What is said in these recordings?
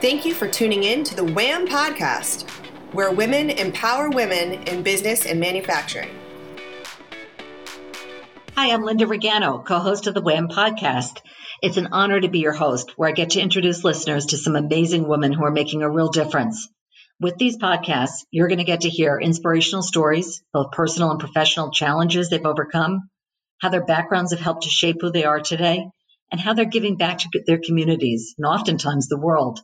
Thank you for tuning in to the WHAM podcast, where women empower women in business and manufacturing. Hi, I'm Linda Regano, co host of the WHAM podcast. It's an honor to be your host, where I get to introduce listeners to some amazing women who are making a real difference. With these podcasts, you're going to get to hear inspirational stories, both personal and professional challenges they've overcome, how their backgrounds have helped to shape who they are today, and how they're giving back to their communities and oftentimes the world.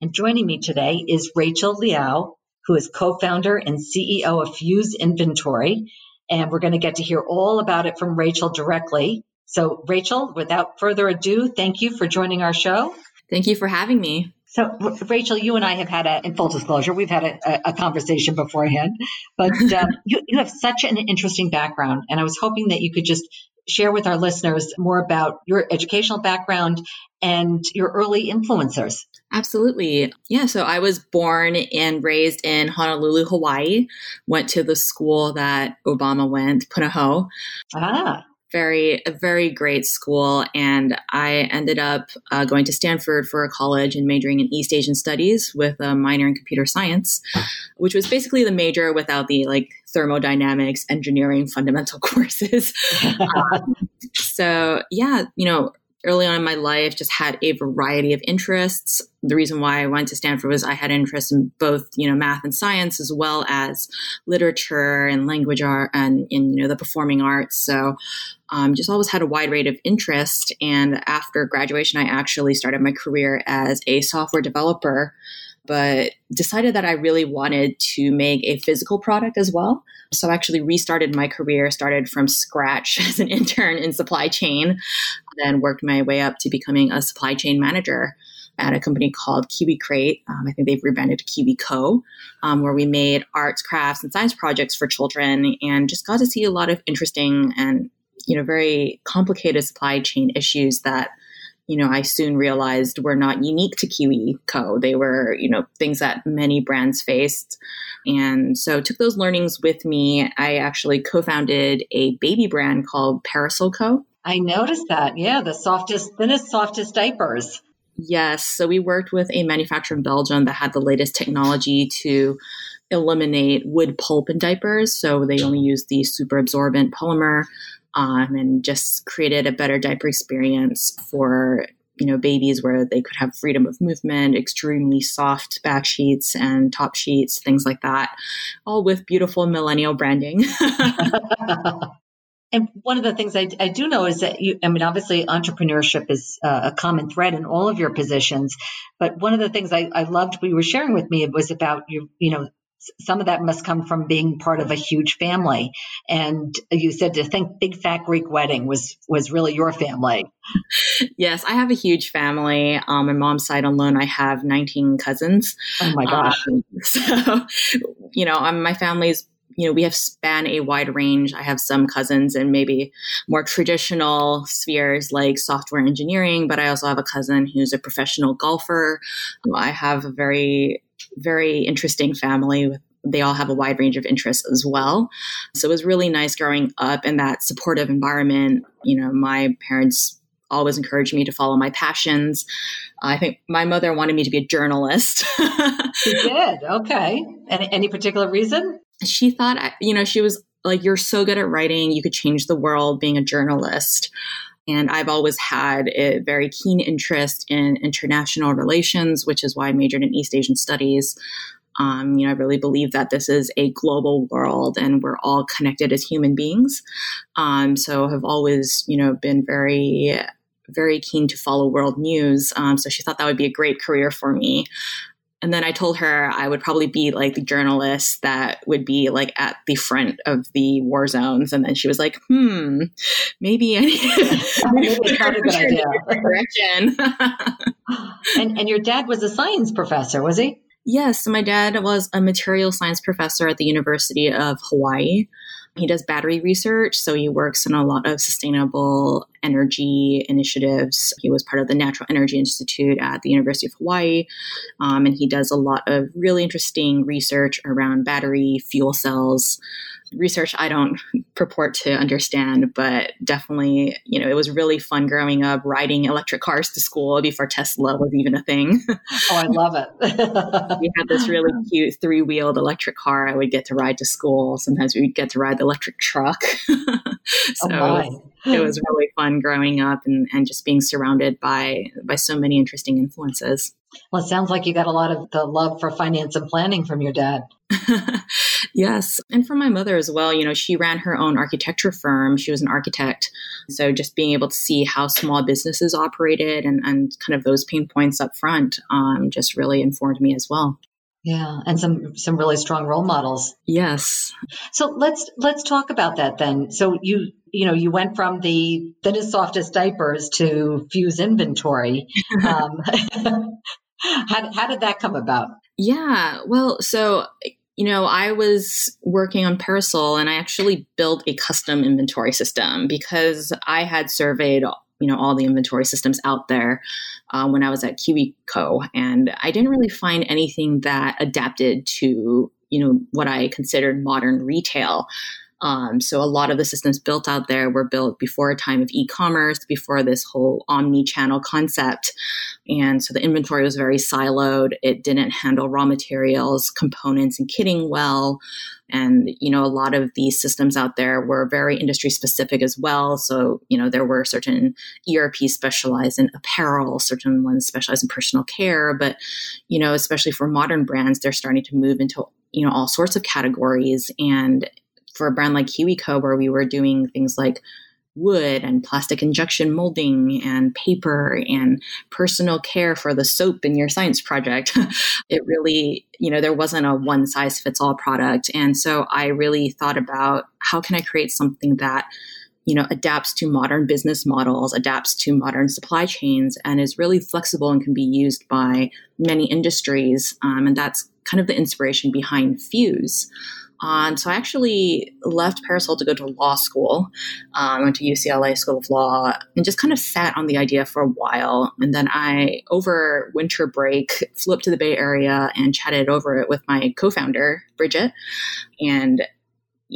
And joining me today is Rachel Liao, who is co-founder and CEO of Fuse Inventory. And we're going to get to hear all about it from Rachel directly. So Rachel, without further ado, thank you for joining our show. Thank you for having me. So, Rachel, you and I have had a, in full disclosure, we've had a, a conversation beforehand, but um, you, you have such an interesting background. And I was hoping that you could just share with our listeners more about your educational background and your early influencers. Absolutely. Yeah. So I was born and raised in Honolulu, Hawaii. Went to the school that Obama went, Punahou. Ah very a very great school and i ended up uh, going to stanford for a college and majoring in east asian studies with a minor in computer science which was basically the major without the like thermodynamics engineering fundamental courses. Um, so yeah you know early on in my life just had a variety of interests. The reason why i went to stanford was i had interest in both you know math and science as well as literature and language art and in you know the performing arts. So um, just always had a wide range of interest. And after graduation i actually started my career as a software developer but decided that I really wanted to make a physical product as well. So I actually restarted my career, started from scratch as an intern in supply chain, then worked my way up to becoming a supply chain manager at a company called Kiwi Crate. Um, I think they've rebranded to KiwiCo, um, where we made arts, crafts, and science projects for children, and just got to see a lot of interesting and you know very complicated supply chain issues that you know, I soon realized we were not unique to KiwiCo. They were, you know, things that many brands faced. And so took those learnings with me. I actually co-founded a baby brand called Parasol Co. I noticed that. Yeah, the softest, thinnest, softest diapers. Yes. So we worked with a manufacturer in Belgium that had the latest technology to eliminate wood pulp in diapers. So they only use the super absorbent polymer um, and just created a better diaper experience for you know babies where they could have freedom of movement extremely soft back sheets and top sheets things like that all with beautiful millennial branding. And one of the things I, I, do know is that you i mean obviously entrepreneurship is uh, a common thread in all of your positions but one of the things I, I loved we were sharing with me was about you you know some of that must come from being part of a huge family. And you said to think big fat Greek wedding was was really your family. Yes, I have a huge family. Um, my mom's side alone, I have 19 cousins. Oh my gosh! Um, so, you know, um, my family's you know, we have span a wide range. I have some cousins in maybe more traditional spheres like software engineering, but I also have a cousin who's a professional golfer. I have a very very interesting family with they all have a wide range of interests as well. So it was really nice growing up in that supportive environment. You know, my parents always encouraged me to follow my passions. I think my mother wanted me to be a journalist. she did. Okay. Any, any particular reason? She thought, you know, she was like, you're so good at writing, you could change the world being a journalist. And I've always had a very keen interest in international relations, which is why I majored in East Asian studies. Um, you know, I really believe that this is a global world and we're all connected as human beings. Um, so have always, you know, been very, very keen to follow world news. Um, so she thought that would be a great career for me. And then I told her I would probably be like the journalist that would be like at the front of the war zones. And then she was like, hmm, maybe I need maybe not a good idea. Direction. and, and your dad was a science professor, was he? Yes, my dad was a material science professor at the University of Hawaii. He does battery research, so he works in a lot of sustainable energy initiatives. He was part of the Natural Energy Institute at the University of Hawaii, um, and he does a lot of really interesting research around battery fuel cells. Research I don't purport to understand, but definitely, you know, it was really fun growing up riding electric cars to school before Tesla was even a thing. oh, I love it. we had this really cute three wheeled electric car I would get to ride to school. Sometimes we'd get to ride the electric truck. Oh, so oh it was really fun growing up and, and just being surrounded by by so many interesting influences. Well, it sounds like you got a lot of the love for finance and planning from your dad. Yes. And from my mother as well. You know, she ran her own architecture firm. She was an architect. So just being able to see how small businesses operated and, and kind of those pain points up front um, just really informed me as well. Yeah, and some some really strong role models. Yes. So let's let's talk about that then. So you you know you went from the thinnest softest diapers to fuse inventory. um, how how did that come about? Yeah, well, so you know, I was working on Parasol and I actually built a custom inventory system because I had surveyed you know all the inventory systems out there uh, when I was at KiwiCo, and I didn't really find anything that adapted to you know what I considered modern retail. Um, so a lot of the systems built out there were built before a time of e-commerce, before this whole omni-channel concept, and so the inventory was very siloed. It didn't handle raw materials, components, and kitting well. And, you know, a lot of these systems out there were very industry specific as well. So, you know, there were certain ERP specialized in apparel, certain ones specialized in personal care. But, you know, especially for modern brands, they're starting to move into, you know, all sorts of categories. And for a brand like KiwiCo, where we were doing things like wood and plastic injection molding and paper and personal care for the soap in your science project. it really, you know, there wasn't a one size fits all product. And so I really thought about how can I create something that you know adapts to modern business models adapts to modern supply chains and is really flexible and can be used by many industries um, and that's kind of the inspiration behind fuse on. So I actually left Parasol to go to law school. Um, went to UCLA School of Law and just kind of sat on the idea for a while. And then I, over winter break, flew up to the Bay Area and chatted over it with my co-founder, Bridget. And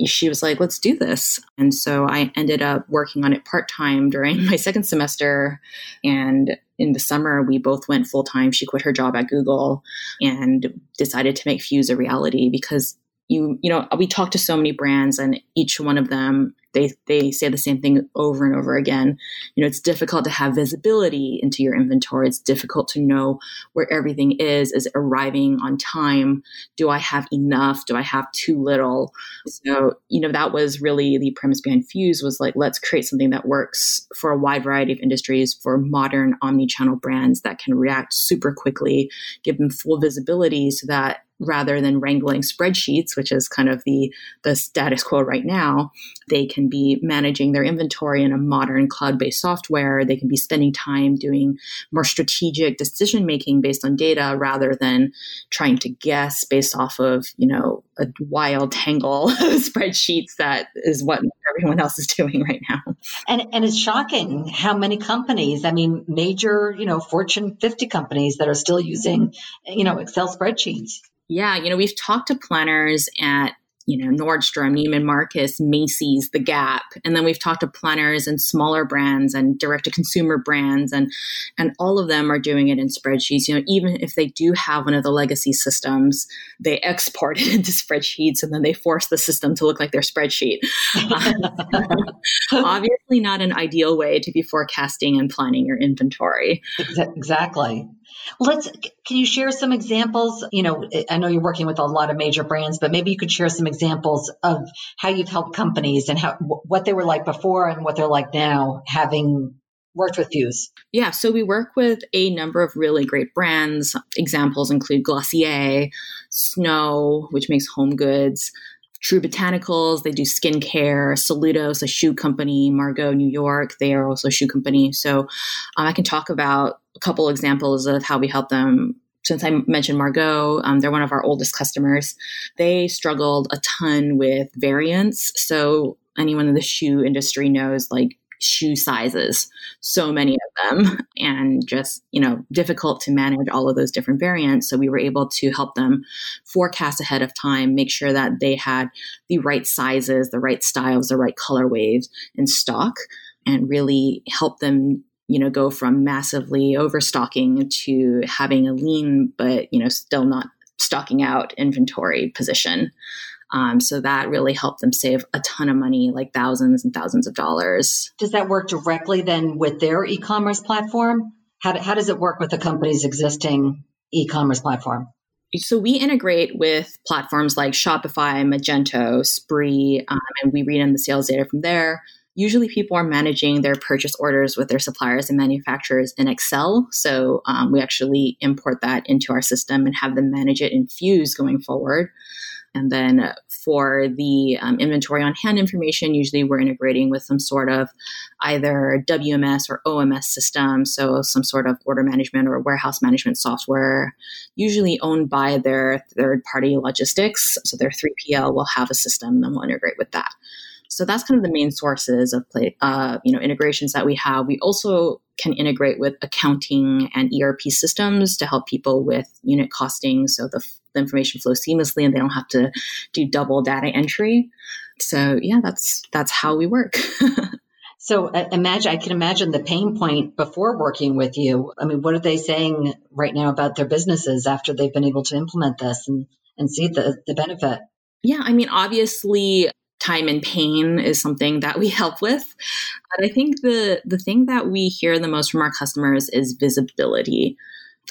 she was like, let's do this. And so I ended up working on it part time during my second semester. And in the summer, we both went full time. She quit her job at Google and decided to make Fuse a reality because you you know we talk to so many brands and each one of them they they say the same thing over and over again. You know it's difficult to have visibility into your inventory. It's difficult to know where everything is is arriving on time? Do i have enough? Do i have too little? So you know that was really the premise behind fuse was like let's create something that works for a wide variety of industries for modern omni-channel brands that can react super quickly give them full visibility so that rather than wrangling spreadsheets, which is kind of the, the status quo right now, they can be managing their inventory in a modern cloud based software. They can be spending time doing more strategic decision making based on data rather than trying to guess based off of, you know, a wild tangle of spreadsheets that is what everyone else is doing right now. And and it's shocking how many companies, I mean major, you know, Fortune 50 companies that are still using, you know, Excel spreadsheets. Yeah, you know, we've talked to planners at you know Nordstrom, Neiman Marcus, Macy's, The Gap, and then we've talked to planners and smaller brands and direct to consumer brands, and and all of them are doing it in spreadsheets. You know, even if they do have one of the legacy systems, they export it into spreadsheets and then they force the system to look like their spreadsheet. Um, obviously, not an ideal way to be forecasting and planning your inventory. Exactly. Let's. Can you share some examples? You know, I know you're working with a lot of major brands, but maybe you could share some examples of how you've helped companies and how what they were like before and what they're like now, having worked with Fuse. Yeah, so we work with a number of really great brands. Examples include Glossier, Snowe, which makes home goods. True Botanicals, they do skincare. Soludos, a shoe company. Margaux, New York, they are also a shoe company. So um, I can talk about a couple examples of how we help them. Since I mentioned Margaux, um, they're one of our oldest customers. They struggled a ton with variants. So anyone in the shoe industry knows like shoe sizes, so many of them, and just, you know, difficult to manage all of those different variants. So we were able to help them forecast ahead of time, make sure that they had the right sizes, the right styles, the right colorways in stock, and really help them you know go from massively overstocking to having a lean but you know still not stocking out inventory position um, so that really helped them save a ton of money, like thousands and thousands of dollars. Does that work directly then with their e commerce platform? How, how does it work with the company's existing e commerce platform? So we integrate with platforms like Shopify, Magento, Spree, um, and we read in the sales data from there. Usually, people are managing their purchase orders with their suppliers and manufacturers in Excel. So um, we actually import that into our system and have them manage it in Fuse going forward. And then for the um, inventory on hand information, usually we're integrating with some sort of either WMS or OMS system, so some sort of order management or warehouse management software, usually owned by their third party logistics. So their 3PL will have a system and then we'll integrate with that. So that's kind of the main sources of play, uh, you know, integrations that we have. We also can integrate with accounting and ERP systems to help people with unit costing, so the, the information flows seamlessly and they don't have to do double data entry. So yeah, that's that's how we work. So uh, imagine, I can imagine the pain point before working with you. I mean, what are they saying right now about their businesses after they've been able to implement this and, and see the, the benefit? Yeah, I mean, obviously, time and pain is something that we help with. But I think the the thing that we hear the most from our customers is visibility.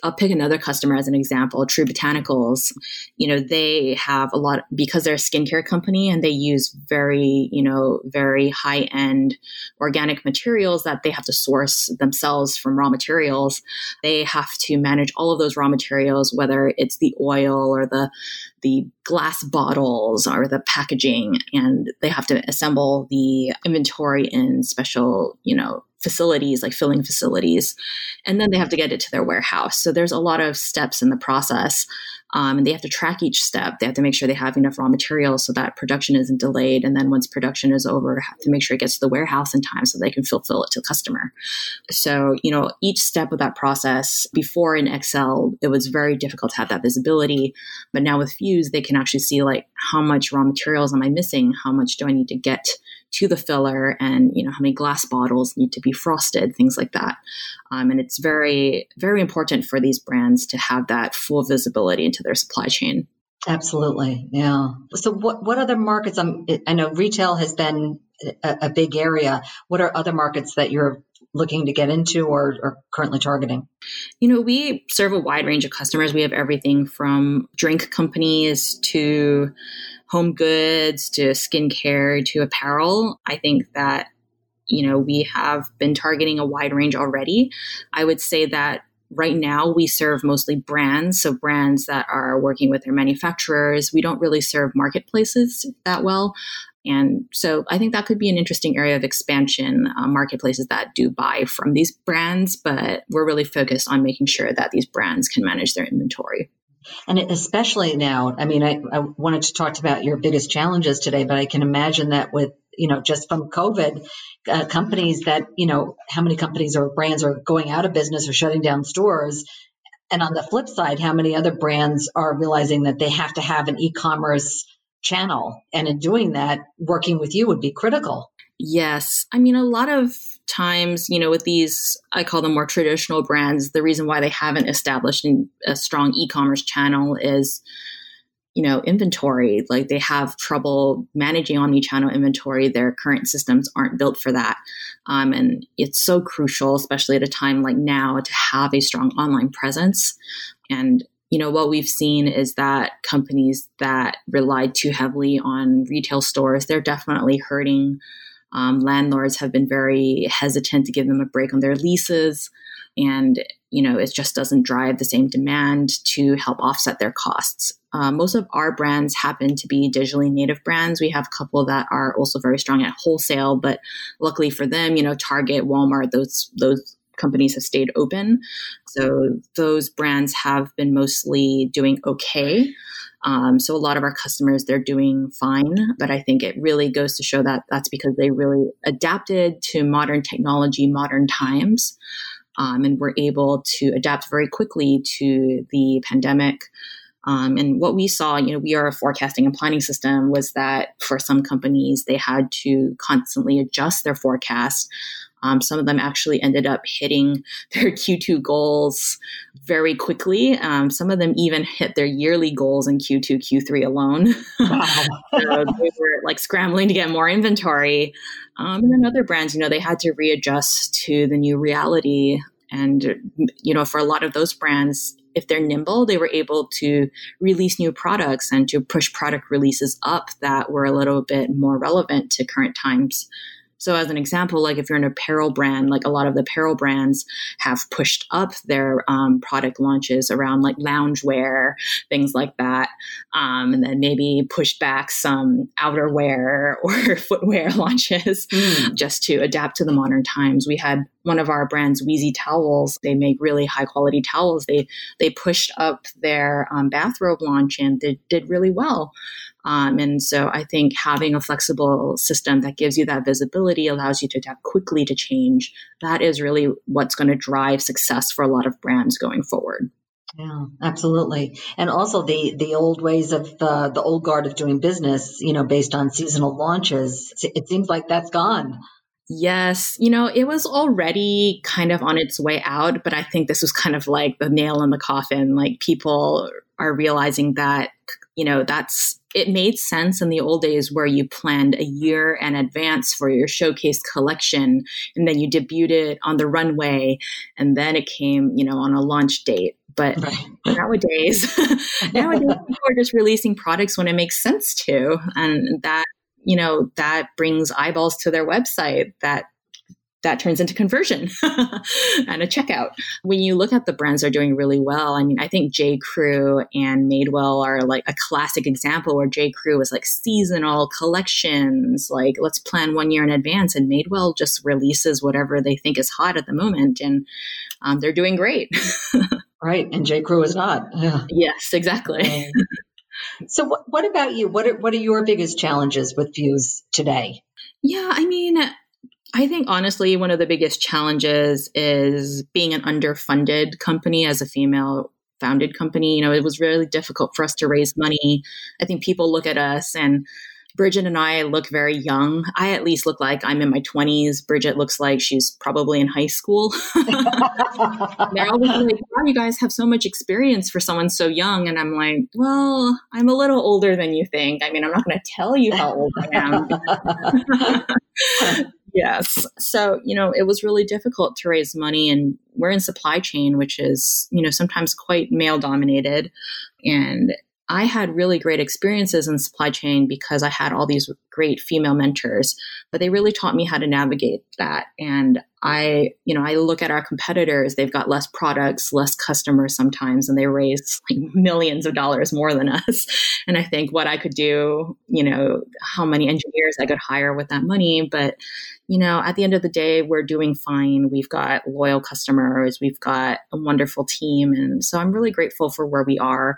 I'll pick another customer as an example, True Botanicals. You know, they have a lot because they're a skincare company and they use very, you know, very high end organic materials that they have to source themselves from raw materials. They have to manage all of those raw materials, whether it's the oil or the the glass bottles or the packaging, and they have to assemble the inventory in special, you know, facilities, like filling facilities, and then they have to get it to their warehouse. So there's a lot of steps in the process. Um, and they have to track each step. They have to make sure they have enough raw materials so that production isn't delayed. And then once production is over, have to make sure it gets to the warehouse in time so they can fulfill it to the customer. So, you know, each step of that process before in Excel, it was very difficult to have that visibility. But now with Fuse, they can actually see like how much raw materials am I missing? How much do I need to get to the filler? And you know how many glass bottles need to be frosted? Things like that. Um, and it's very very important for these brands to have that full visibility into their supply chain. Absolutely. Yeah. So what what other markets um, i know retail has been a, a big area. What are other markets that you're looking to get into or, or, currently targeting? You know, we serve a wide range of customers. We have everything from drink companies to home goods to skincare to apparel. I think that, you know, we have been targeting a wide range already. I would say that right now we serve mostly brands so brands that are working with their manufacturers we don't really serve marketplaces that well and so I think that could be an interesting area of expansion, uh, marketplaces that do buy from these brands, but we're really focused on making sure that these brands can manage their inventory. And especially now, I mean, I, I wanted to talk about your biggest challenges today, but I can imagine that with, you know, just from COVID, uh, companies that, you know, how many companies or brands are going out of business or shutting down stores. And on the flip side, how many other brands are realizing that they have to have an e commerce channel. And in doing that, working with you would be critical. Yes. I mean, a lot of times, you know, with these, I call them more traditional brands, the reason why they haven't established a strong e commerce channel is, you know, inventory. Like they have trouble managing omni channel inventory. Their current systems aren't built for that. Um, and it's so crucial, especially at a time like now, to have a strong online presence. And you know, what we've seen is that companies that relied too heavily on retail stores, they're definitely hurting. Um, landlords have been very hesitant to give them a break on their leases. And, you know, it just doesn't drive the same demand to help offset their costs. Uh, most of our brands happen to be digitally native brands. We have a couple that are also very strong at wholesale, but luckily for them, you know, Target, Walmart, those those companies have stayed open. So those brands have been mostly doing okay. Um, so a lot of our customers, they're doing fine, but I think it really goes to show that that's because they really adapted to modern technology, modern times. Um, and were able to adapt very quickly to the pandemic. Um, and what we saw, you know, we are a forecasting and planning system, was that for some companies, they had to constantly adjust their forecast. Um, some of them actually ended up hitting their Q2 goals very quickly. Um, some of them even hit their yearly goals in Q2, Q3 alone. Wow. so they were like scrambling to get more inventory. Um, and then other brands, you know, they had to readjust to the new reality. And, you know, for a lot of those brands, if they're nimble, they were able to release new products and to push product releases up that were a little bit more relevant to current times. So, as an example, like if you're an apparel brand, like a lot of the apparel brands have pushed up their um, product launches around like loungewear, things like that, um, and then maybe pushed back some outerwear or footwear launches mm. just to adapt to the modern times. We had one of our brands, Weezie Towels. They make really high quality towels. They they pushed up their um, bathrobe launch and they did really well. Um, and so I think having a flexible system that gives you that visibility allows you to adapt quickly to change. That is really what's going to drive success for a lot of brands going forward. Yeah, absolutely. And also the the old ways of uh, the old guard of doing business, you know, based on seasonal launches, it seems like that's gone. Yes, you know, it was already kind of on its way out, but I think this was kind of like the nail in the coffin. Like people are realizing that, you know, that's it made sense in the old days where you planned a year in advance for your showcase collection and then you debuted it on the runway and then it came you know on a launch date but right. nowadays nowadays people are just releasing products when it makes sense to and that you know that brings eyeballs to their website that that turns into conversion and a checkout. When you look at the brands that are doing really well, I mean, I think J. Crew and Madewell are like a classic example where J. Crew was like seasonal collections, like let's plan one year in advance, and Madewell just releases whatever they think is hot at the moment, and um, they're doing great. right, and J. Crew is not. Yeah. Yes, exactly. so, what, what about you? What are, what are your biggest challenges with Fuse today? Yeah, I mean, I think honestly, one of the biggest challenges is being an underfunded company as a female founded company. You know, it was really difficult for us to raise money. I think people look at us and Bridget and I look very young. I at least look like I'm in my 20s. Bridget looks like she's probably in high school. Like, wow, you guys have so much experience for someone so young. And I'm like, well, I'm a little older than you think. I mean, I'm not going to tell you how old I am. Yes. So, you know, it was really difficult to raise money and we're in supply chain, which is, you know, sometimes quite male dominated. And I had really great experiences in supply chain because I had all these great female mentors, but they really taught me how to navigate that. And I, you know, I look at our competitors, they've got less products, less customers sometimes, and they raise like millions of dollars more than us. And I think what I could do, you know, how many engineers I could hire with that money. But, you know, at the end of the day, we're doing fine. We've got loyal customers, we've got a wonderful team. And so I'm really grateful for where we are.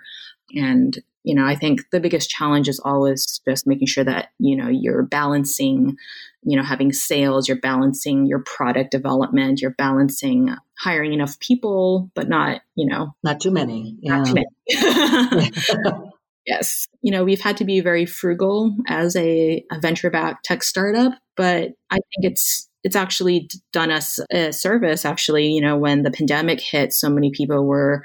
And, you know, I think the biggest challenge is always just making sure that, you know, you're balancing, you know, having sales, you're balancing your product development, you're balancing hiring enough people, but not, you know, not too many. Yeah. Not too many. yes. You know, we've had to be very frugal as a, a venture backed tech startup, but I think it's, it's actually done us a service actually you know when the pandemic hit so many people were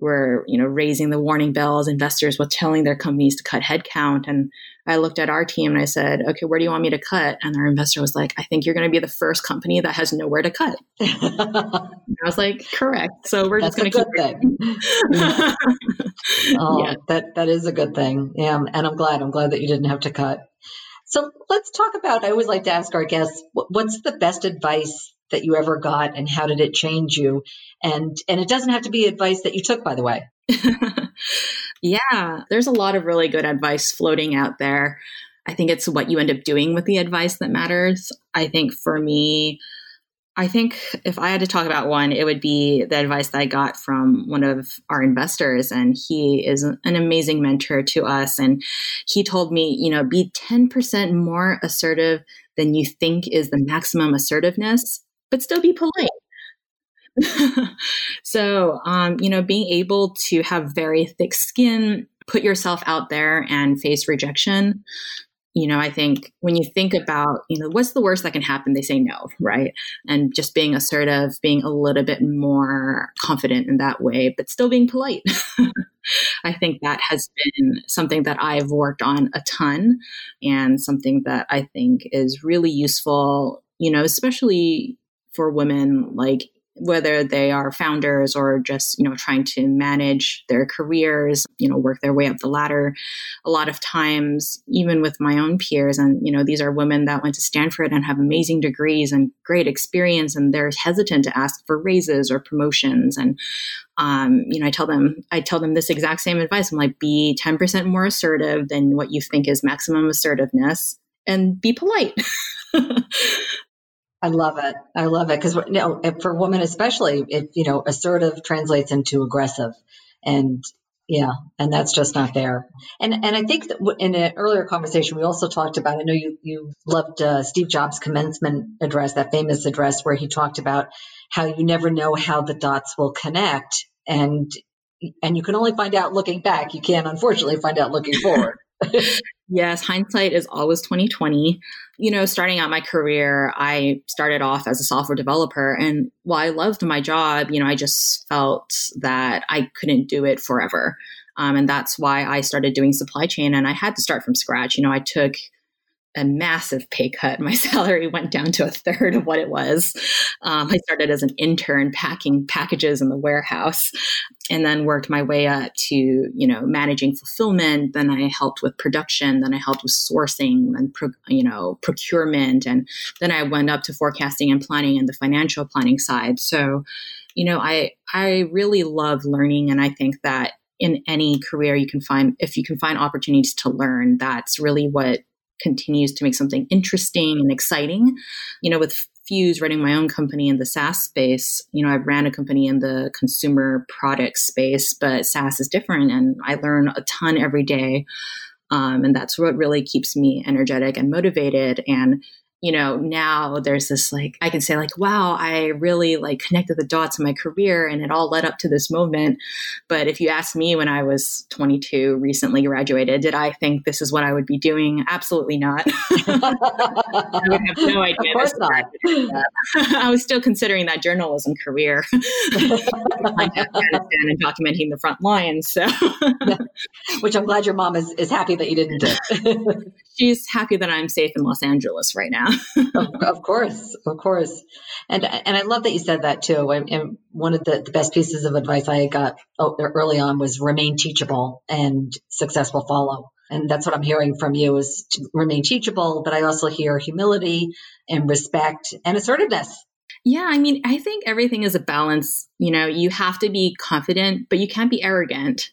were you know raising the warning bells investors were telling their companies to cut headcount. And i looked at our team and i said okay where do you want me to cut? And our investor was like i think you're going to be the first company that has nowhere to cut. I was like correct. So we're That's just going to keep thing. oh, yeah. that that is a good thing. Yeah and i'm glad i'm glad that you didn't have to cut. So let's talk about i always like to ask our guests what's the best advice that you ever got and how did it change you and and it doesn't have to be advice that you took by the way yeah there's a lot of really good advice floating out there i think it's what you end up doing with the advice that matters i think for me I think if I had to talk about one, it would be the advice that I got from one of our investors. And he is an amazing mentor to us. And he told me, you know, be 10% more assertive than you think is the maximum assertiveness, but still be polite. so, um, you know, being able to have very thick skin, put yourself out there and face rejection you know, I think when you think about, you know, what's the worst that can happen? They say no, right? And just being assertive, being a little bit more confident in that way, but still being polite. I think that has been something that I've worked on a ton and something that I think is really useful, you know, especially for women like whether they are founders or just you know trying to manage their careers you know work their way up the ladder. A lot of times even with my own peers and you know these are women that went to stanford and have amazing degrees and great experience and they're hesitant to ask for raises or promotions. And um, you know i tell them i tell them this exact same advice. I'm like be 10% more assertive than what you think is maximum assertiveness and be polite I love it. I love it because you know, for women especially, it you know, assertive translates into aggressive, and yeah, and that's just not there. And and I think that in an earlier conversation we also talked about. I know you you loved uh, Steve Jobs' commencement address, that famous address where he talked about how you never know how the dots will connect, and and you can only find out looking back. You can't, unfortunately, find out looking forward. yes, hindsight is always 2020. You know, starting out my career, I started off as a software developer and while I loved my job, you know, I just felt that I couldn't do it forever. Um, and that's why I started doing supply chain and I had to start from scratch. You know, I took a massive pay cut. My salary went down to a third of what it was. Um, I started as an intern packing packages in the warehouse and then worked my way up to, you know, managing fulfillment. Then I helped with production. Then I helped with sourcing and, pro, you know, procurement. And then I went up to forecasting and planning and the financial planning side. So, you know, I, I really love learning. And I think that in any career you can find, if you can find opportunities to learn, that's really what continues to make something interesting and exciting. You know, with Fuse running my own company in the SaaS space, you know, I've ran a company in the consumer product space, but SaaS is different and I learn a ton every day. Um, and that's what really keeps me energetic and motivated. And you know, now there's this like, I can say, like, wow, I really like connected the dots in my career and it all led up to this moment. But if you ask me when I was 22, recently graduated, did I think this is what I would be doing? Absolutely not. I would have no idea. Of course not. I was still considering that journalism career and documenting the front lines. So, which I'm glad your mom is, is happy that you didn't do. She's happy that I'm safe in Los Angeles right now of, course, of course, and and I love that you said that too. And, one of the, the, best pieces of advice I got oh, er, early on was remain teachable and success will follow. And that's what I'm hearing from you is remain teachable, but I also hear humility and respect and assertiveness. Yeah, I mean, I think everything is a balance. You know, you have to be confident, but you can't be arrogant.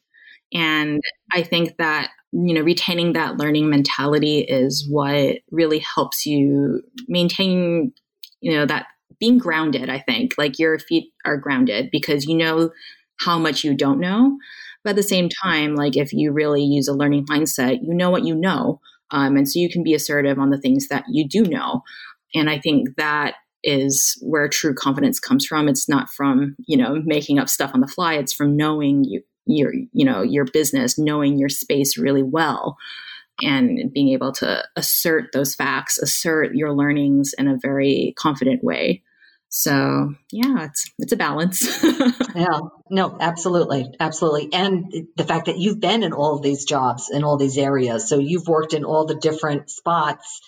And I think that you know retaining that learning mentality is what really helps you maintain you know that being grounded i think. Like your feet are grounded because you know how much you don't know. But at the same time like if you really use a learning mindset you know what you know um, and so you can be assertive on the things that you do know. And i think that is where true confidence comes from. It's not from you know making up stuff on the fly. It's from knowing you your you know your business knowing your space really well and being able to assert those facts assert your learnings in a very confident way. So yeah it's it's a balance. Yeah. No absolutely. Absolutely. And the fact that you've been in all of these jobs in all these areas. So you've worked in all the different spots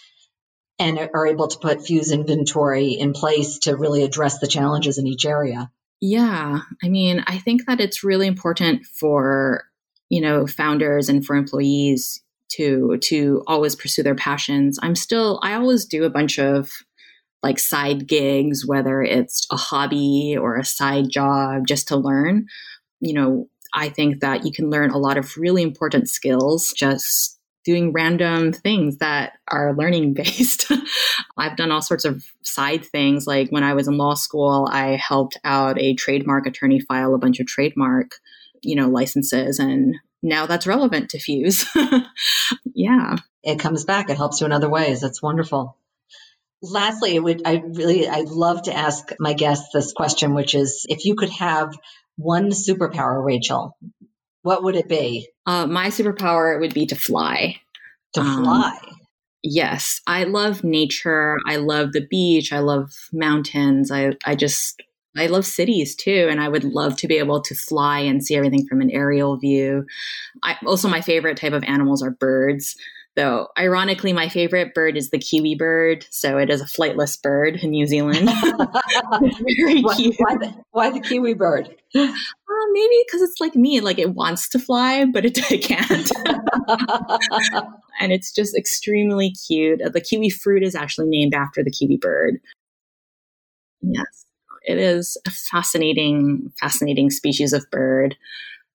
and are able to put fuse inventory in place to really address the challenges in each area yeah. I mean, I think that it's really important for, you know, founders and for employees to to always pursue their passions. I'm still I always do a bunch of like side gigs whether it's a hobby or a side job just to learn. You know, I think that you can learn a lot of really important skills just doing random things that are learning based. I've done all sorts of side things. Like when I was in law school, I helped out a trademark attorney file a bunch of trademark, you know, licenses and now that's relevant to Fuse. yeah. It comes back. It helps you in other ways. That's wonderful. Lastly, it would I really I'd love to ask my guests this question, which is if you could have one superpower, Rachel, what would it be? Uh, my superpower would be to fly. To um, fly. Um, yes, I love nature. I love the beach. I love mountains. I I just I love cities too, and I would love to be able to fly and see everything from an aerial view. I, also, my favorite type of animals are birds. Though, ironically, my favorite bird is the kiwi bird. So it is a flightless bird in New Zealand. very why, cute. Why the, why the, kiwi bird? Maybe because it's like me, like it wants to fly, but it, it can't. and it's just extremely cute. The kiwi fruit is actually named after the kiwi bird. Yes it is a fascinating, fascinating species of bird.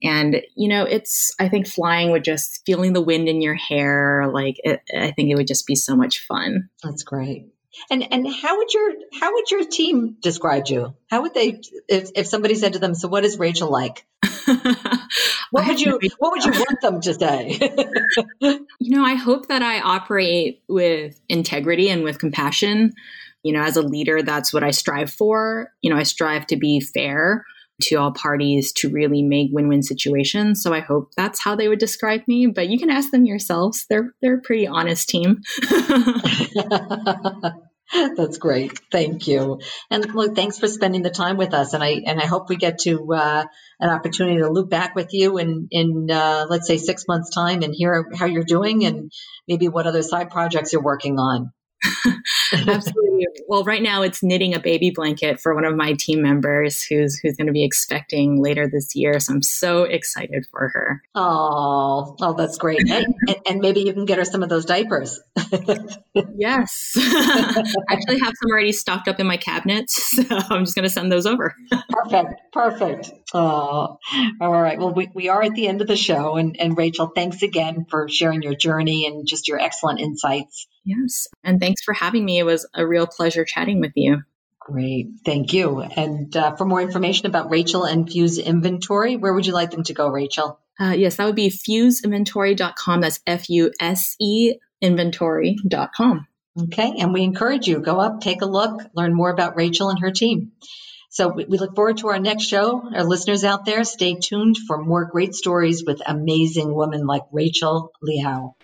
And, you know, it's, I think flying would just feeling the wind in your hair, like, it, I think it would just be so much fun. That's great. And and how would your how would your team describe you? How would they if, if somebody said to them, "So what is Rachel like?" what would you what would you want them to say? you know, I hope that I operate with integrity and with compassion you know, as a leader, that's what I strive for. You know, I strive to be fair to all parties to really make win-win situations. So I hope that's how they would describe me. But you can ask them yourselves. They're they're a pretty honest team. That's great. Thank you. And look, thanks for spending the time with us. And I and I hope we get to uh, an opportunity to loop back with you in in uh, let's say six months time and hear how you're doing and maybe what other side projects you're working on. Absolutely. Well, right now it's knitting a baby blanket for one of my team members who's who's going to be expecting later this year. So I'm so excited for her. Oh, oh, that's great. and, and, maybe you can get her some of those diapers. yes, I actually have some already stocked up in my cabinets, so I'm just going to send those over. perfect, perfect. Oh, all right. Well, we, we are at the end of the show, and and Rachel, thanks again for sharing your journey and just your excellent insights. Yes. And thanks for having me. It was a real pleasure chatting with you. Great. Thank you. And uh, for more information about Rachel and Fuse Inventory, where would you like them to go, Rachel? Uh, yes, that would be fuseinventory.com. That's F U S E inventory.com. Okay. And we encourage you go up, take a look, learn more about Rachel and her team. So we, we look forward to our next show. Our listeners out there, stay tuned for more great stories with amazing women like Rachel Liao.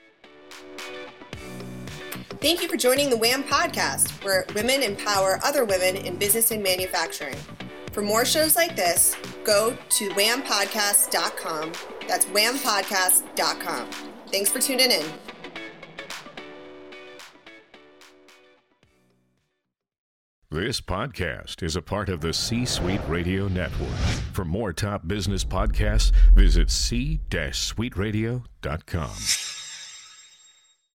Thank you for joining the WHAM podcast, where women empower other women in business and manufacturing. For more shows like this, go to whampodcast.com. That's whampodcast.com. Thanks for tuning in. This podcast is a part of the C Suite Radio Network. For more top business podcasts, visit c-suiteradio.com.